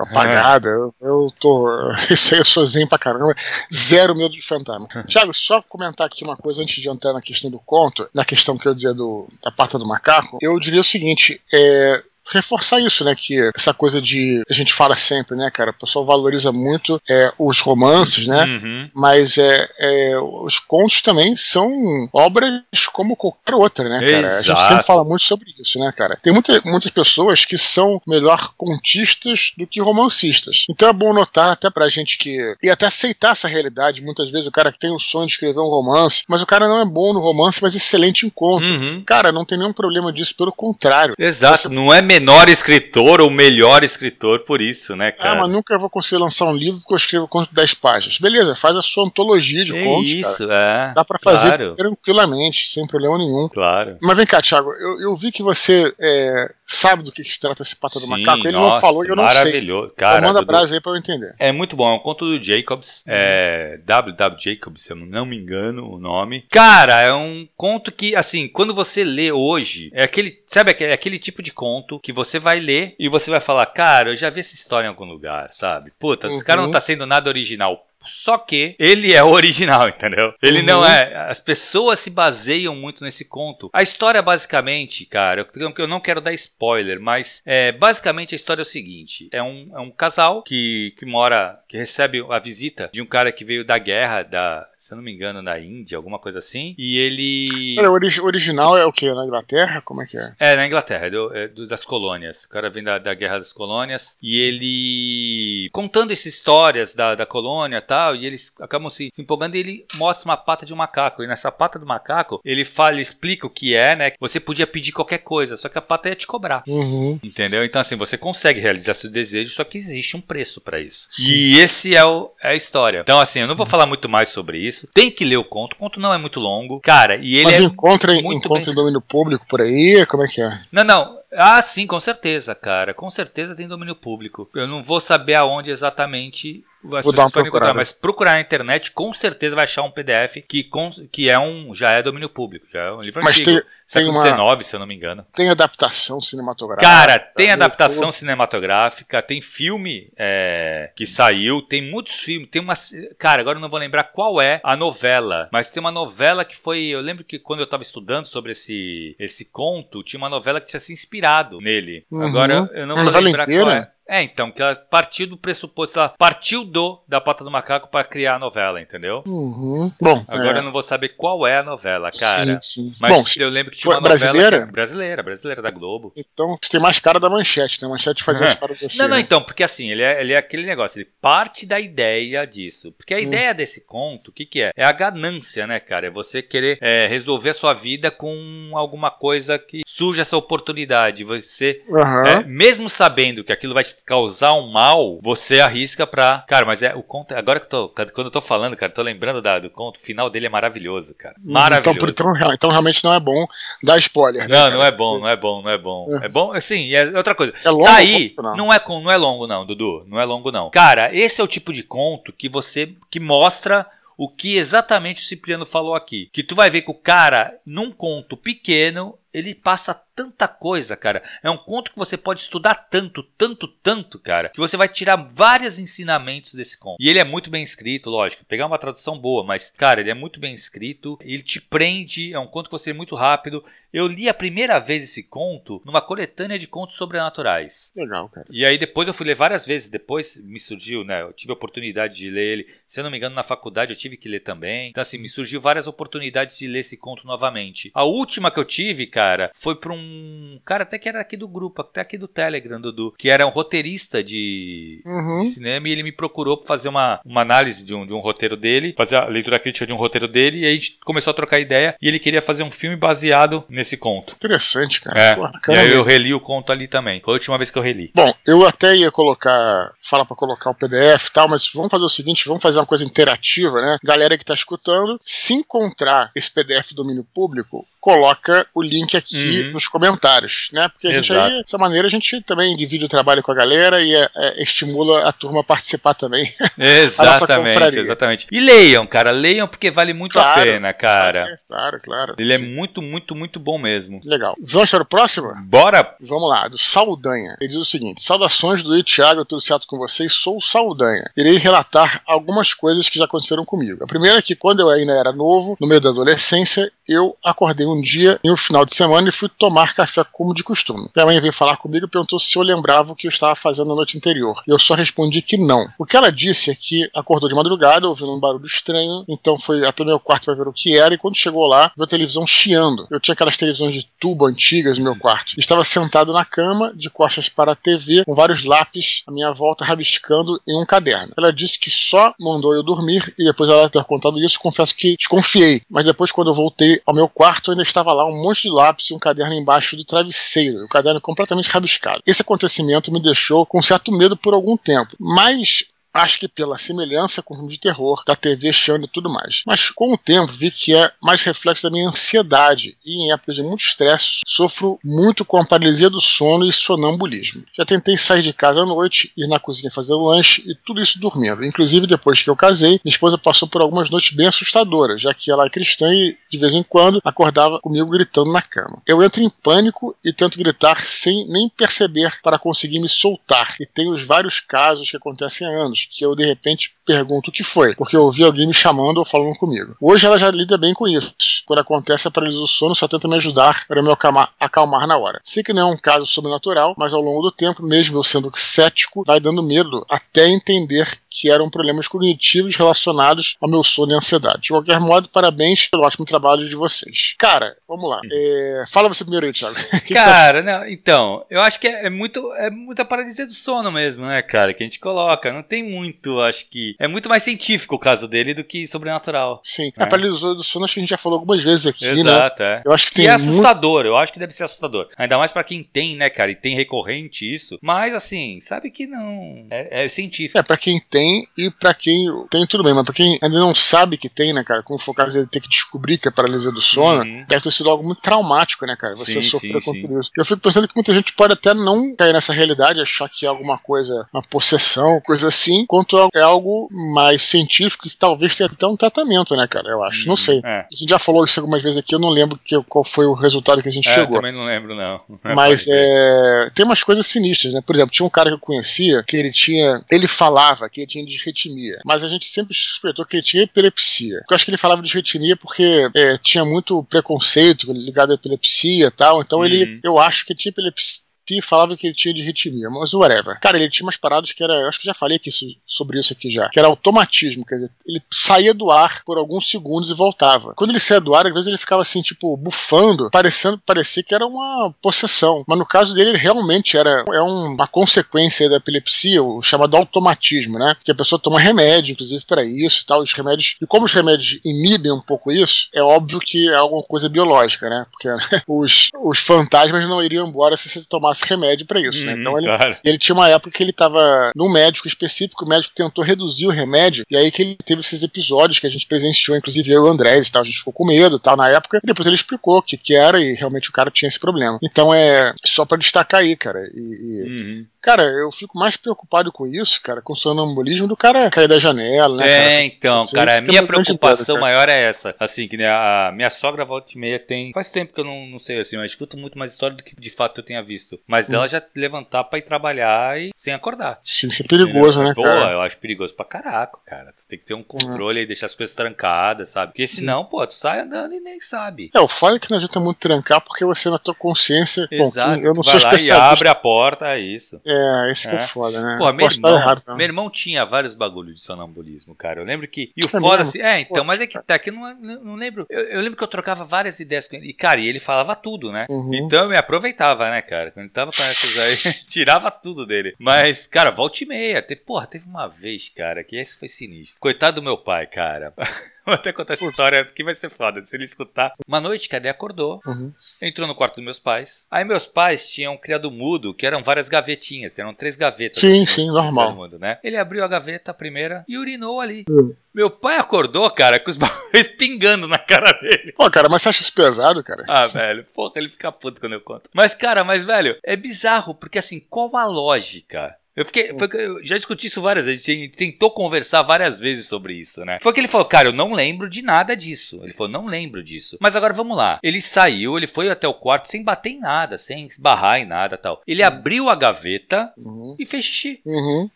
apagada. É. Eu, tô. Isso aí zen pra caramba. Zero medo de fantasma. Tiago, só comentar aqui uma coisa antes de entrar na questão do conto, na questão que eu dizia do, da pata do macaco. Eu diria o seguinte: é, reforçar isso, né? Que essa coisa de. A gente fala sempre, né, cara? O pessoal valoriza muito é, os romances, né? Uhum. Mas é, é, os contos também são obras como qualquer outra, né, cara? Exato. A gente sempre fala muito sobre isso, né, cara? Tem muita, muitas pessoas que são melhor contistas do que romancistas. Então é bom notar até pra gente que. E até aceitar essa realidade. Muitas vezes o cara tem o sonho de escrever um romance, mas o cara não é bom no romance, mas excelente em conto. Uhum. Cara, não tem nenhum problema disso, pelo contrário. Exato, Você... não é menor escritor ou melhor escritor por isso, né, cara? Ah, mas nunca vou conseguir lançar um livro que eu escrevo conto de 10 páginas. Beleza, faz a sua antologia de é contos. Isso, cara. é. Dá pra fazer claro. tranquilamente, sem problema nenhum. Claro. Mas vem cá, Thiago, eu, eu vi que você é, sabe do que, que se trata esse Pata do Macaco. Ele nossa, não falou e eu não maravilhoso. sei. Cara, então manda do... brasa aí pra eu entender. É muito bom, é um conto do Jacobs. É W.W. Jacobs, se eu não me engano o nome. Cara, é um conto que, assim, quando você lê hoje, é aquele, sabe, é aquele tipo de conto que você vai ler e você vai falar, cara, eu já vi essa história em algum lugar, sabe? Puta, uhum. esse cara não tá sendo nada original. Só que ele é o original, entendeu? Ele uhum. não é. As pessoas se baseiam muito nesse conto. A história, basicamente, cara, eu, eu não quero dar spoiler, mas é, basicamente a história é o seguinte: é um, é um casal que, que mora, que recebe a visita de um cara que veio da guerra, da, se eu não me engano, da Índia, alguma coisa assim. E ele. o ori original é o que? Na Inglaterra? Como é que é? É, na Inglaterra, é do, é do, das colônias. O cara vem da, da guerra das colônias. E ele. contando essas histórias da, da colônia e tal e eles acabam se, se, empolgando e ele mostra uma pata de um macaco. E nessa pata do macaco, ele fala, ele explica o que é, né? Você podia pedir qualquer coisa, só que a pata ia te cobrar. Uhum. Entendeu? Então, assim, você consegue realizar seus desejos, só que existe um preço para isso. Sim. E esse é, o, é a história. Então, assim, eu não vou falar muito mais sobre isso. Tem que ler o conto. O conto não é muito longo. Cara, e ele Mas é encontra, encontra em domínio público por aí? Como é que é? Não, não. Ah, sim, com certeza, cara. Com certeza tem domínio público. Eu não vou saber aonde exatamente as Vou pessoas podem encontrar, mas procurar na internet, com certeza vai achar um PDF que, que é um, já é domínio público, já é um livro mas antigo. Tem, século XIX, uma... se eu não me engano. Tem adaptação cinematográfica. Cara, tem adaptação cinematográfica, tem filme é, que saiu, tem muitos filmes, tem uma. Cara, agora eu não vou lembrar qual é a novela, mas tem uma novela que foi. Eu lembro que quando eu tava estudando sobre esse, esse conto, tinha uma novela que tinha se inspirado nele. Uhum. Agora eu não vou lembrar inteira? qual é. É, então, que ela partiu do pressuposto, ela partiu do da pata do macaco para criar a novela, entendeu? Uhum. Bom, agora é. eu não vou saber qual é a novela, cara. Sim, sim. Mas Bom, eu lembro que tinha uma brasileira? novela brasileira, brasileira da Globo. Então, você tem mais cara da Manchete, né? Manchete fazia uhum. as caras assim. Não, não, então, porque assim, ele é, ele é aquele negócio, ele parte da ideia disso. Porque a hum. ideia desse conto, o que que é? É a ganância, né, cara? É você querer é, resolver a sua vida com alguma coisa que surge essa oportunidade. Você, uhum. é, mesmo sabendo que aquilo vai te causar um mal, você arrisca pra. Cara, mas é o conto. Agora que eu tô. Quando eu tô falando, cara, tô lembrando da, do conto, o final dele é maravilhoso, cara. Uhum. Maravilhoso. Então, então, então realmente não é bom dar spoiler, né? Não, não é bom, não é bom, não é bom. É, é bom, assim, é outra coisa. É longo? Tá aí, não. não é, não é longo, não, Dudu. Não é longo, não. Cara, esse é o tipo de conto que você. que mostra o que exatamente o Cipriano falou aqui. Que tu vai ver que o cara, num conto pequeno, ele passa tanta coisa, cara. É um conto que você pode estudar tanto, tanto, tanto, cara, que você vai tirar vários ensinamentos desse conto. E ele é muito bem escrito, lógico. Pegar uma tradução boa, mas, cara, ele é muito bem escrito. Ele te prende. É um conto que você é muito rápido. Eu li a primeira vez esse conto numa coletânea de contos sobrenaturais. Legal, cara. E aí depois eu fui ler várias vezes. Depois me surgiu, né? Eu tive a oportunidade de ler ele. Se eu não me engano, na faculdade eu tive que ler também. Então, assim, me surgiu várias oportunidades de ler esse conto novamente. A última que eu tive, cara cara, foi pra um cara até que era aqui do grupo, até aqui do Telegram, Dudu, que era um roteirista de, uhum. de cinema e ele me procurou pra fazer uma, uma análise de um, de um roteiro dele, fazer a leitura crítica de um roteiro dele, e aí a gente começou a trocar ideia e ele queria fazer um filme baseado nesse conto. Interessante, cara. É. Porra, e aí eu reli o conto ali também. Foi a última vez que eu reli. Bom, eu até ia colocar, falar para colocar o PDF e tal, mas vamos fazer o seguinte, vamos fazer uma coisa interativa, né? Galera que tá escutando, se encontrar esse PDF do domínio público, coloca o link aqui uhum. nos comentários, né? Porque a gente aí, dessa maneira, a gente também divide o trabalho com a galera e é, é, estimula a turma a participar também. Exatamente, exatamente. E leiam, cara, leiam porque vale muito claro, a pena, cara. Claro, claro. Ele é sim. é muito, muito, muito bom mesmo. Legal. Vamos para o próximo? Bora! Vamos lá, do Saldanha. Ele diz o seguinte: Saudações do Thiago, tudo certo com vocês? Sou o Saldanha. Irei relatar algumas coisas que já aconteceram comigo. A primeira é que quando eu ainda era novo, no meio da adolescência, eu acordei um dia em um final de semana semana e fui tomar café como de costume. Minha mãe veio falar comigo e perguntou se eu lembrava o que eu estava fazendo na noite anterior. E eu só respondi que não. O que ela disse é que acordou de madrugada, ouvindo um barulho estranho, então foi até meu quarto para ver o que era, e quando chegou lá, viu a televisão chiando. Eu tinha aquelas televisões de tubo antigas no meu quarto. Estava sentado na cama, de costas para a TV, com vários lápis à minha volta, rabiscando em um caderno. Ela disse que só mandou eu dormir, e depois ela ter contado isso, confesso que desconfiei. Mas depois, quando eu voltei ao meu quarto, ainda estava lá um monte de lápis e um caderno embaixo do travesseiro, o caderno completamente rabiscado. Esse acontecimento me deixou com certo medo por algum tempo, mas Acho que pela semelhança com o filme de terror, da TV chando e tudo mais. Mas com o tempo vi que é mais reflexo da minha ansiedade e em épocas de muito estresse sofro muito com a paralisia do sono e sonambulismo. Já tentei sair de casa à noite, ir na cozinha fazer lanche e tudo isso dormindo. Inclusive depois que eu casei, minha esposa passou por algumas noites bem assustadoras, já que ela é cristã e de vez em quando acordava comigo gritando na cama. Eu entro em pânico e tento gritar sem nem perceber para conseguir me soltar. E tenho os vários casos que acontecem há anos que eu de repente pergunto o que foi, porque eu ouvi alguém me chamando ou falando comigo. Hoje ela já lida bem com isso. Quando acontece a paralisia do sono, só tenta me ajudar para me acalmar, acalmar na hora. Sei que não é um caso sobrenatural, mas ao longo do tempo, mesmo eu sendo cético, vai dando medo até entender que eram problemas cognitivos relacionados ao meu sono e ansiedade. De qualquer modo, parabéns pelo ótimo trabalho de vocês. Cara, vamos lá. É... Fala você primeiro aí, Thiago. cara, não, então, eu acho que é, é, muito é muita paralisia do sono mesmo, né, cara, que a gente coloca. Não tem muito, acho que é muito mais científico o caso dele do que sobrenatural. Sim. Né? A paralisia do sono acho que a gente já falou algumas vezes aqui, Exato, né? Exato, é. Eu acho que, tem é assustador, muito... eu acho que deve ser assustador. Ainda mais para quem tem, né, cara, e tem recorrente isso. Mas assim, sabe que não é, é científico. É para quem tem tem, e para quem tem tudo bem, mas pra quem ainda não sabe que tem, né, cara, como foi o caso dele ter que descobrir que é paralisia do sono, uhum. deve ter sido algo muito traumático, né, cara? Você sim, sofrer com tudo isso. Eu fico pensando que muita gente pode até não cair nessa realidade, achar que é alguma coisa, uma possessão, coisa assim, quanto é algo mais científico que talvez tenha até um tratamento, né, cara? Eu acho. Uhum. Não sei. É. A gente já falou isso algumas vezes aqui, eu não lembro que, qual foi o resultado que a gente é, chegou. Eu também não lembro, não. Mas é, tem umas coisas sinistras, né? Por exemplo, tinha um cara que eu conhecia que ele tinha. Ele falava que ele tinha disretimia, mas a gente sempre suspeitou que ele tinha epilepsia. Eu acho que ele falava de disretimia porque é, tinha muito preconceito ligado à epilepsia e tal, então ele, uhum. eu acho que tinha epilepsia falava que ele tinha de ritmia, mas whatever. Cara, ele tinha umas paradas que era. Eu acho que já falei aqui sobre isso aqui já. Que era automatismo, quer dizer, ele saía do ar por alguns segundos e voltava. Quando ele saía do ar, às vezes ele ficava assim, tipo, bufando, parecendo parecia que era uma possessão. Mas no caso dele, ele realmente era é uma consequência da epilepsia, o chamado automatismo, né? Que a pessoa toma remédio, inclusive, para isso e tal. Os remédios. E como os remédios inibem um pouco isso, é óbvio que é alguma coisa biológica, né? Porque os, os fantasmas não iriam embora se você tomasse tomasse remédio para isso, né? Uhum, então ele, claro. ele tinha uma época que ele tava num médico específico, o médico tentou reduzir o remédio, e aí que ele teve esses episódios que a gente presenciou, inclusive eu e o Andrés e tal, a gente ficou com medo e tal na época, e depois ele explicou o que, que era e realmente o cara tinha esse problema. Então é só para destacar aí, cara. E, e uhum. Cara, eu fico mais preocupado com isso, cara, com o sonambulismo do cara cair da janela, né? É, cara? então, Você, cara, a minha preocupação maior é essa. Assim, que né, a minha sogra volta e meia tem. Faz tempo que eu não, não sei, assim, eu escuto muito mais história do que de fato eu tenha visto. Mas hum. dela já levantar pra ir trabalhar e sem acordar. Sim, isso é perigoso, né, cara? Pô, eu acho perigoso pra caraca, cara. Tu tem que ter um controle e deixar as coisas trancadas, sabe? Porque senão, Sim. pô, tu sai andando e nem sabe. É, o foda é que não adianta muito trancar porque você na tua consciência. Exato. Bom, eu não sou especialista. E abre a porta, é isso. É, esse é. que é foda, né? Pô, meu irmão, errado, meu irmão tinha vários bagulhos de sonambulismo, cara. Eu lembro que. E o é foda assim. É, então, Pô, mas é que tá, que eu não, não lembro. Eu, eu, lembro que eu trocava várias ideias com ele. E, cara, e ele falava tudo, né? Uhum. Então eu me aproveitava, né, cara? Quando ele tava com essas aí, tirava tudo dele. Mas, cara, volta e meia. Teve, porra, teve uma vez, cara, que esse foi sinistro. Coitado do meu pai, cara. Vou até contar essa história que vai ser foda. Se ele escutar. Uma noite, cadê acordou? Uhum. Entrou no quarto dos meus pais. Aí meus pais tinham um criado mudo, que eram várias gavetinhas. Eram três gavetas. Sim, sim, normal. Mundo, né? Ele abriu a gaveta, a primeira, e urinou ali. Uhum. Meu pai acordou, cara, com os bagulhos pingando na cara dele. Pô, cara, mas você acha isso pesado, cara? Ah, velho, porra, ele fica puto quando eu conto. Mas, cara, mas, velho, é bizarro, porque assim, qual a lógica? Eu fiquei. Foi, eu já discuti isso várias vezes. A gente tentou conversar várias vezes sobre isso, né? Foi que ele falou, cara, eu não lembro de nada disso. Ele falou, não lembro disso. Mas agora vamos lá. Ele saiu, ele foi até o quarto sem bater em nada, sem esbarrar em nada tal. Ele uhum. abriu a gaveta uhum. e fez xixi. Uhum.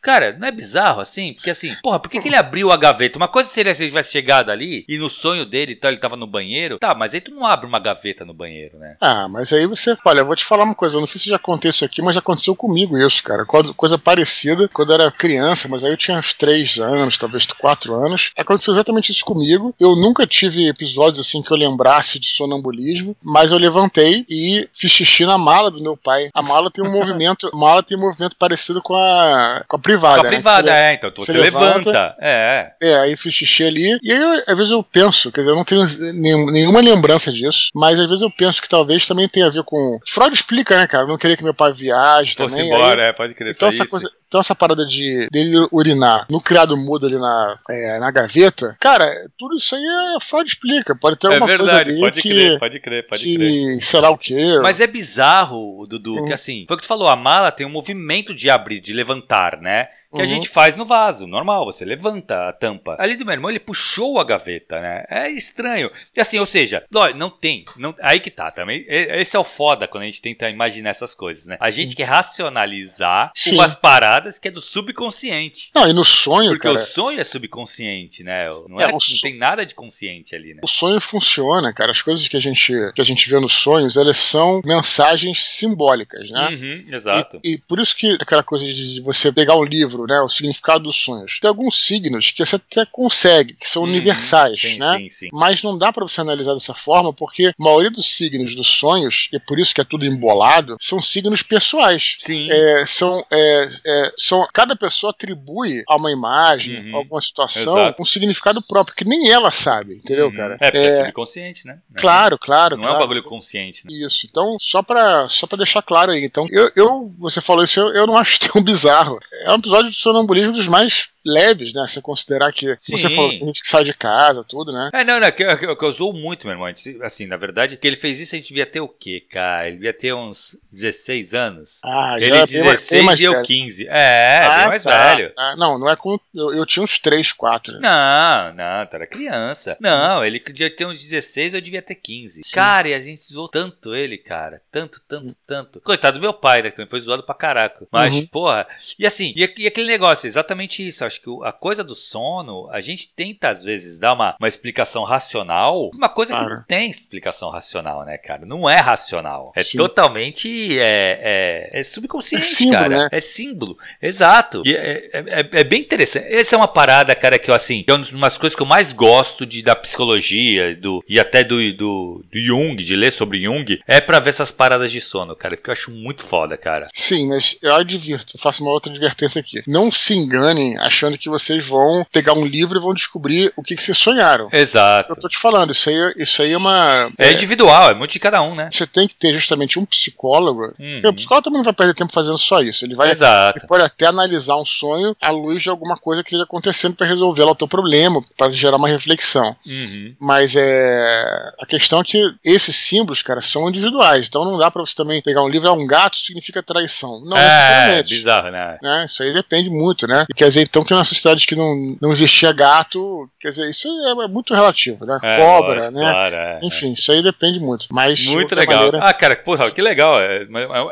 Cara, não é bizarro assim? Porque assim, porra, por que, que ele abriu a gaveta? Uma coisa seria se ele tivesse chegado ali e no sonho dele então, ele tava no banheiro. Tá, mas aí tu não abre uma gaveta no banheiro, né? Ah, mas aí você. Olha, eu vou te falar uma coisa. Eu não sei se já aconteceu isso aqui, mas já aconteceu comigo isso, cara. Coisa parecida quando eu era criança, mas aí eu tinha uns 3 anos, talvez 4 anos. Aconteceu exatamente isso comigo. Eu nunca tive episódios assim que eu lembrasse de sonambulismo, mas eu levantei e fiz xixi na mala do meu pai. A mala tem um movimento. A mala tem um movimento parecido com a, com a privada. A né? privada, é. Então você, você levanta, levanta. É. É, aí fiz xixi ali. E aí, às vezes, eu penso, quer dizer, eu não tenho nenhuma lembrança disso, mas às vezes eu penso que talvez também tenha a ver com. Freud explica, né, cara? Eu não queria que meu pai viaje Fosse também. embora, aí... é, pode crer. Então, essa coisa. Então essa parada de dele urinar no criado mudo ali na, é, na gaveta, cara, tudo isso aí é Freud explica. Pode ter é alguma verdade, coisa pode que, crer, pode crer, pode que, crer. sei lá o quê. Mas é bizarro, Dudu, hum. que assim, foi o que tu falou, a mala tem um movimento de abrir, de levantar, né? Que uhum. a gente faz no vaso, normal, você levanta a tampa. Ali do meu irmão, ele puxou a gaveta, né? É estranho. E assim, ou seja, não tem, não, aí que tá também. Esse é o foda quando a gente tenta imaginar essas coisas, né? A gente quer racionalizar Sim. umas paradas que é do subconsciente. Não, e no sonho, Porque cara... o sonho é subconsciente, né? Não, é, é não so... tem nada de consciente ali, né? O sonho funciona, cara. As coisas que a gente, que a gente vê nos sonhos, elas são mensagens simbólicas, né? Uhum, exato. E, e por isso que aquela coisa de você pegar um livro livro, né, o significado dos sonhos. Tem alguns signos que você até consegue, que são hum, universais, sim, né? Sim, sim. Mas não dá para você analisar dessa forma, porque a maioria dos signos dos sonhos, e é por isso que é tudo embolado, são signos pessoais. Sim. É, são, é, é, são, cada pessoa atribui a uma imagem, uhum. a alguma situação, Exato. um significado próprio, que nem ela sabe, entendeu, uhum. cara? É, porque é, é subconsciente, né? Claro, claro. Não claro. é um bagulho consciente, né? Isso. Então, só pra, só pra deixar claro aí. Então, eu, eu você falou isso, eu, eu não acho tão bizarro. É um episódio de sonambulismo dos mais leves, né? Se considerar que Sim. você falou que a gente que sai de casa, tudo, né? É, não, não, que, que, que eu usou muito, meu irmão. Assim, na verdade, que ele fez isso, a gente devia ter o quê, cara? Ele devia ter uns 16 anos. Ah, ele é mais- 16 bem mais e eu velho. 15. É, Ah, bem mais tá. velho. Ah, não, não é com. Eu, eu tinha uns 3, 4. Não, não, tu era criança. Não, ele devia ter uns 16, eu devia ter 15. Sim. Cara, e a gente zoou tanto ele, cara. Tanto, tanto, tanto. Coitado do meu pai, né? Que também foi zoado pra caraca. Mas, Uhum. porra. E assim, e, e aquele negócio, exatamente isso. Acho que a coisa do sono, a gente tenta às vezes dar uma, uma explicação racional. Uma coisa que Claro. não tem explicação racional, né, cara? Não é racional. É Sim. totalmente. É, é, é subconsciente, É símbolo, cara. né? É símbolo. Exato. E é, é- é- é bem interessante. Essa é uma parada, cara, que eu, assim, é uma das coisas que eu mais gosto de, da psicologia do, e até do, do, do Jung, de ler sobre Jung, é pra ver essas paradas de sono, cara, porque eu acho muito foda, cara. Sim, mas eu advirto, eu faço uma outra advertência aqui. Não se enganem achando que vocês vão pegar um livro e vão descobrir o que, que vocês sonharam. Exato. Eu tô te falando, isso aí, isso aí é uma. É individual, é muito de cada um, né? Você tem que ter justamente um psicólogo. Uhum. O psicólogo também não vai perder tempo fazendo só isso. Ele vai. Exato. Ele pode até analisar um sonho à luz de alguma coisa que esteja acontecendo para resolver lá o teu problema, para gerar uma reflexão. Uhum. Mas é. A questão é que esses símbolos, cara, são individuais. Então não dá para você também pegar um livro, ah, um gato significa traição. Não é, necessariamente. bizarro, né? né? Isso aí depende muito, né? E quer dizer, então, que na sociedade que não, não existia gato, quer dizer, isso é, é muito relativo, né? É, Cobra, lógico, né? Claro, é, é. Enfim, isso aí depende muito. Mas, Muito legal. maneira- Ah, cara, porra, que legal. É,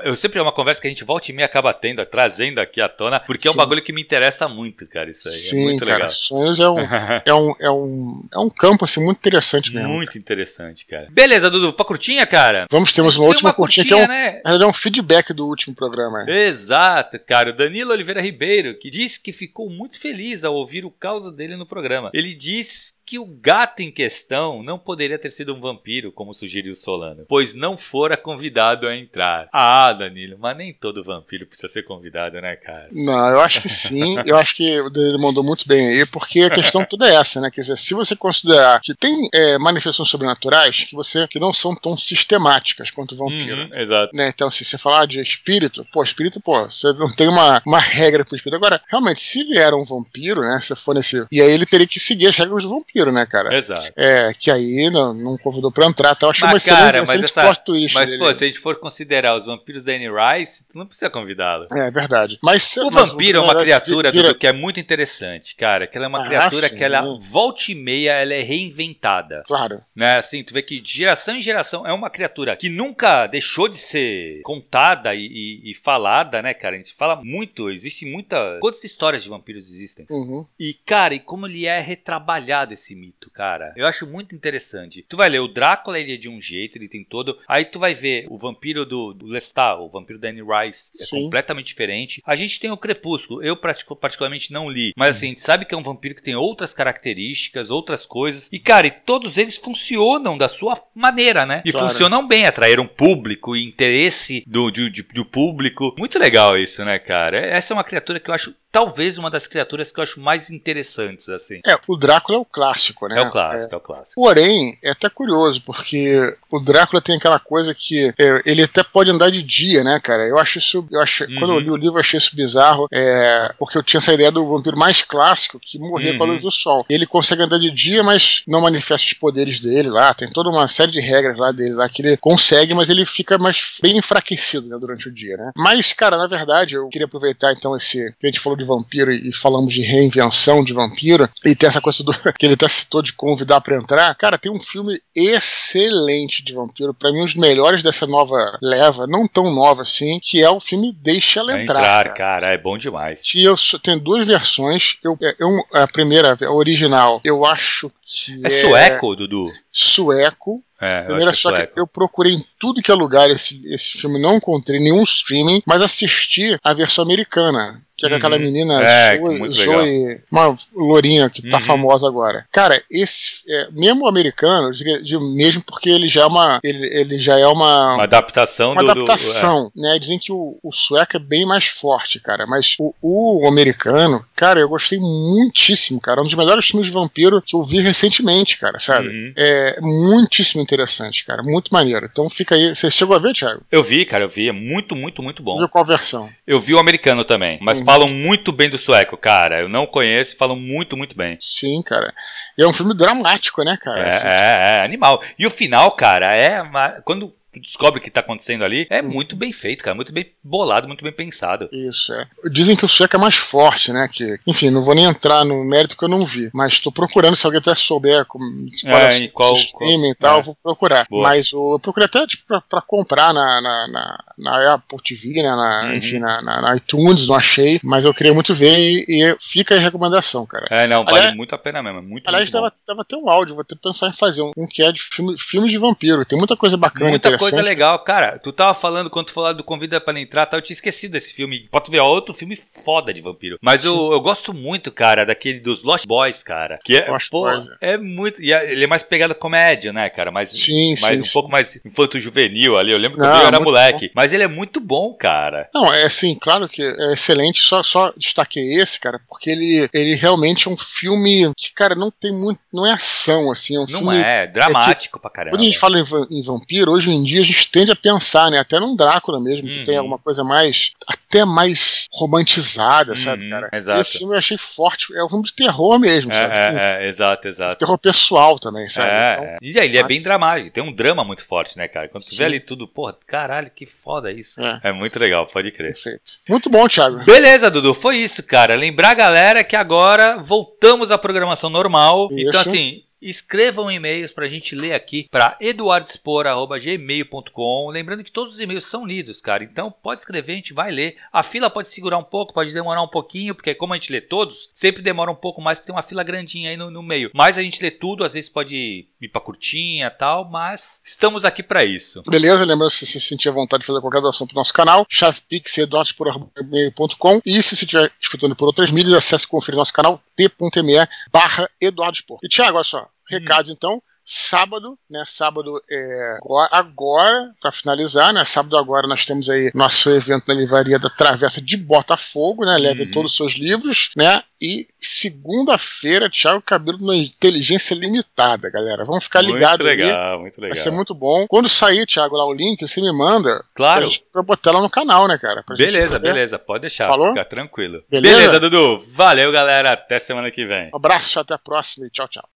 eu sempre é uma conversa que a gente volta e meia acaba tendo, trazendo aqui à tona, porque é um Sim. bagulho que me interessa muito, cara. Isso aí. Sim, é muito cara, legal. sonhos é um, é, um, é, um, é um campo assim, muito interessante mesmo. Muito interessante, cara. Beleza, Dudu, pra curtinha, cara? Vamos, temos uma Tem última curtinha, que é um, né? é um feedback do último programa. Exato, cara. Danilo Oliveira Ribeiro, que disse que ficou muito feliz ao ouvir o caos dele no programa. Ele diz que o gato em questão não poderia ter sido um vampiro, como sugeriu Solano, pois não fora convidado a entrar. Ah, Danilo, mas nem todo vampiro precisa ser convidado, né, cara? Não, eu acho que sim. eu acho que o Danilo mandou muito bem aí, porque a questão toda é essa, né? Quer dizer, se você considerar que tem é, manifestações sobrenaturais que você que não são tão sistemáticas quanto o vampiro. Uhum, exato. Né? Então, se você falar de espírito, pô, espírito, pô, você não tem uma, uma regra pro espírito. Agora, realmente, se ele era um vampiro, né? Se for nesse. E aí ele teria que seguir as regras do vampiro, né, cara? Exato. É, que aí não, não convidou pra entrar. Então, eu achei Mas, uma cara, excelente, mas excelente essa- twist Mas, dele. pô, se a gente for considerar os vampiros da Anne Rice, tu não precisa convidá-lo. É verdade. Mas, O mas vampiro é uma criatura, vira- Dudu, que é muito interessante, cara. Que ela é uma Ah, criatura que ela volta e meia, ela é reinventada. Claro. Né, assim, tu vê que de geração em geração é uma criatura que nunca deixou de ser contada e, e- e falada, né, cara? A gente fala muito, existe muita. Quantas histórias de vampiros existem? Uhum. E, cara, e como ele é retrabalhado esse mito, cara. Eu acho muito interessante. Tu vai ler o Drácula, ele é de um jeito, ele tem todo. Aí tu vai ver o vampiro do, do Lestat, o vampiro da Anne Rice, é Sim. completamente diferente. A gente tem o Crepúsculo. Eu pratico- particularmente não li, mas assim, a gente sabe que é um vampiro que tem outras características, outras coisas. E, cara, e todos eles funcionam da sua maneira, né? E Claro. funcionam bem, atraíram público e interesse do, do, do público. Muito legal isso, né, cara? Essa é uma criatura que eu acho talvez uma das criaturas que eu acho mais interessantes, assim. É, o Drácula é o clássico, né? É o clássico, é, o clássico. Porém, é até curioso, porque o Drácula tem aquela coisa que é, ele até pode andar de dia, né, cara? Eu acho isso. Eu acho, Uhum. Quando eu li o livro, eu achei isso bizarro, é, porque eu tinha essa ideia do vampiro mais clássico que morria com a Uhum. luz do sol. Ele consegue andar de dia, mas não manifesta os poderes dele lá. Tem toda uma série de regras lá dele lá que ele consegue, mas ele fica mais bem enfraquecido né, durante o dia, né? Mas, cara, na verdade, eu queria aproveitar então esse que a gente falou de vampiro e falamos de reinvenção de vampiro, e tem essa coisa do que ele até citou de convidar pra entrar. Cara, tem um filme excelente de vampiro, pra mim um dos melhores dessa nova leva, não tão nova assim, que é o filme Deixa Ela Entrar. entrar, cara. cara, é bom demais. Que eu só- tem duas versões. Eu, é, eu- a primeira, a original, eu acho que É sueco, Dudu? Sueco. É, Primeira que só é que eu procurei em tudo que é lugar esse, esse filme, não encontrei nenhum streaming, mas assisti a versão americana, que é Uhum. aquela menina É, Zoe, muito Zoe- uma lourinha que tá Uhum. famosa agora. Cara, esse é, mesmo o americano, diria- digo mesmo porque ele já é uma ele, ele já é uma Uma adaptação uma do. do- adaptação, né? Dizem que o, o sueco é bem mais forte, cara. Mas o, o americano, cara, eu gostei muitíssimo, cara. Um dos melhores filmes de vampiro que eu vi recentemente, cara, é. sabe? Uhum. É muitíssimo. interessante, cara. Muito maneiro. Então fica aí. Você chegou a ver, Thiago? Eu vi, cara, eu vi. É muito, muito, muito bom. Você viu qual versão? Eu vi o americano também, mas uhum. falam muito bem do sueco, cara. Eu não conheço, falam muito, muito bem. Sim, cara. E é um filme dramático, né, cara? É, assim. é, é, animal. E o final, cara, é. Quando tu descobre o que tá acontecendo ali, é muito bem feito, cara. Muito bem bolado, muito bem pensado. Isso, é. Dizem que o sueco é mais forte, né? Que, enfim, não vou nem entrar no mérito que eu não vi, mas tô procurando, se alguém até souber como é, em qual, streaming e tal, é. vou procurar. Boa. Mas o, eu procurei até tipo, pra, pra comprar na, na, na, na, Apple TV, né? Na, uhum. Enfim, na, na, iTunes, não achei, mas eu queria muito ver e, e fica aí a recomendação, cara. É, não, vale aliás, muito a pena mesmo. Muito, aliás, muito tava, tava até um áudio, vou ter que pensar em fazer um, um que é de filme, filme de vampiro. Tem muita coisa bacana, muita coisa legal, cara. Tu tava falando quando tu falou do Convida para entrar, tá? eu tinha esquecido desse filme. Pode ver, outro filme foda de vampiro. Mas eu, eu gosto muito, cara, daquele dos Lost Boys, cara. Que é, Lost pô, Boys, é. é muito. E é, ele é mais pegado comédia, né, cara? Mais, sim, mais sim, um sim. pouco mais infanto-juvenil ali. Eu lembro que Não, eu era moleque. Bom. Mas ele é muito bom, cara. Não, é assim, claro que é excelente. Só, só destaquei esse, cara, porque ele, ele realmente é um filme que, cara, não tem muito. Não é ação, assim. É um não filme, é, dramático é que, pra caramba. Quando a gente fala em, em vampiro, hoje em dia a gente tende a pensar, né? Até num Drácula mesmo, que tem uhum. alguma coisa mais. até mais romantizada, sabe, uhum, cara? Exato. Esse filme eu achei forte. É um filme de terror mesmo, é, sabe? É, é, exato, exato. Terror pessoal também, sabe? É, então, é. E aí, ele é bem dramático, tem um drama muito forte, né, cara? Quando tu vê ali tudo, porra, caralho, que foda isso. É. é muito legal, pode crer. Perfeito. Muito bom, Thiago. Beleza, Dudu, foi isso, cara. Lembrar a galera que agora voltamos à programação normal. Então, isso. Então, assim, Escrevam e-mails para a gente ler aqui para eduardespor.gmail.com. Lembrando que todos os e-mails são lidos, cara. Então pode escrever, a gente vai ler. A fila pode segurar um pouco, pode demorar um pouquinho, porque como a gente lê todos, sempre demora um pouco mais, que tem uma fila grandinha aí no, no meio. Mas a gente lê tudo, às vezes pode ir para curtinha tal, mas estamos aqui para isso. Beleza, lembrando se você sentir vontade de fazer qualquer doação para o nosso canal, chavepix.eduardespor.gmail.com e se você estiver escutando por outras mídias, acesse e confira nosso canal t.me barra E Tiago, olha só, recados, então. Sábado, né? Sábado é agora, para finalizar, né? Sábado agora nós temos aí nosso evento na livraria da Travessa de Botafogo, né? Leve uhum. todos os seus livros, né? E segunda-feira, Thiago Cabelo na Inteligência Limitada, galera. Vamos ficar ligados Muito legal, aí. muito legal. Vai ser muito bom. Quando sair, Thiago, lá o link, você me manda. Claro. Pra, pra botar lá no canal, né, cara? beleza, beleza. Pode deixar. Falou? Fica tranquilo. Beleza? beleza, Dudu. Valeu, galera. Até semana que vem. Um abraço, até a próxima e tchau, tchau.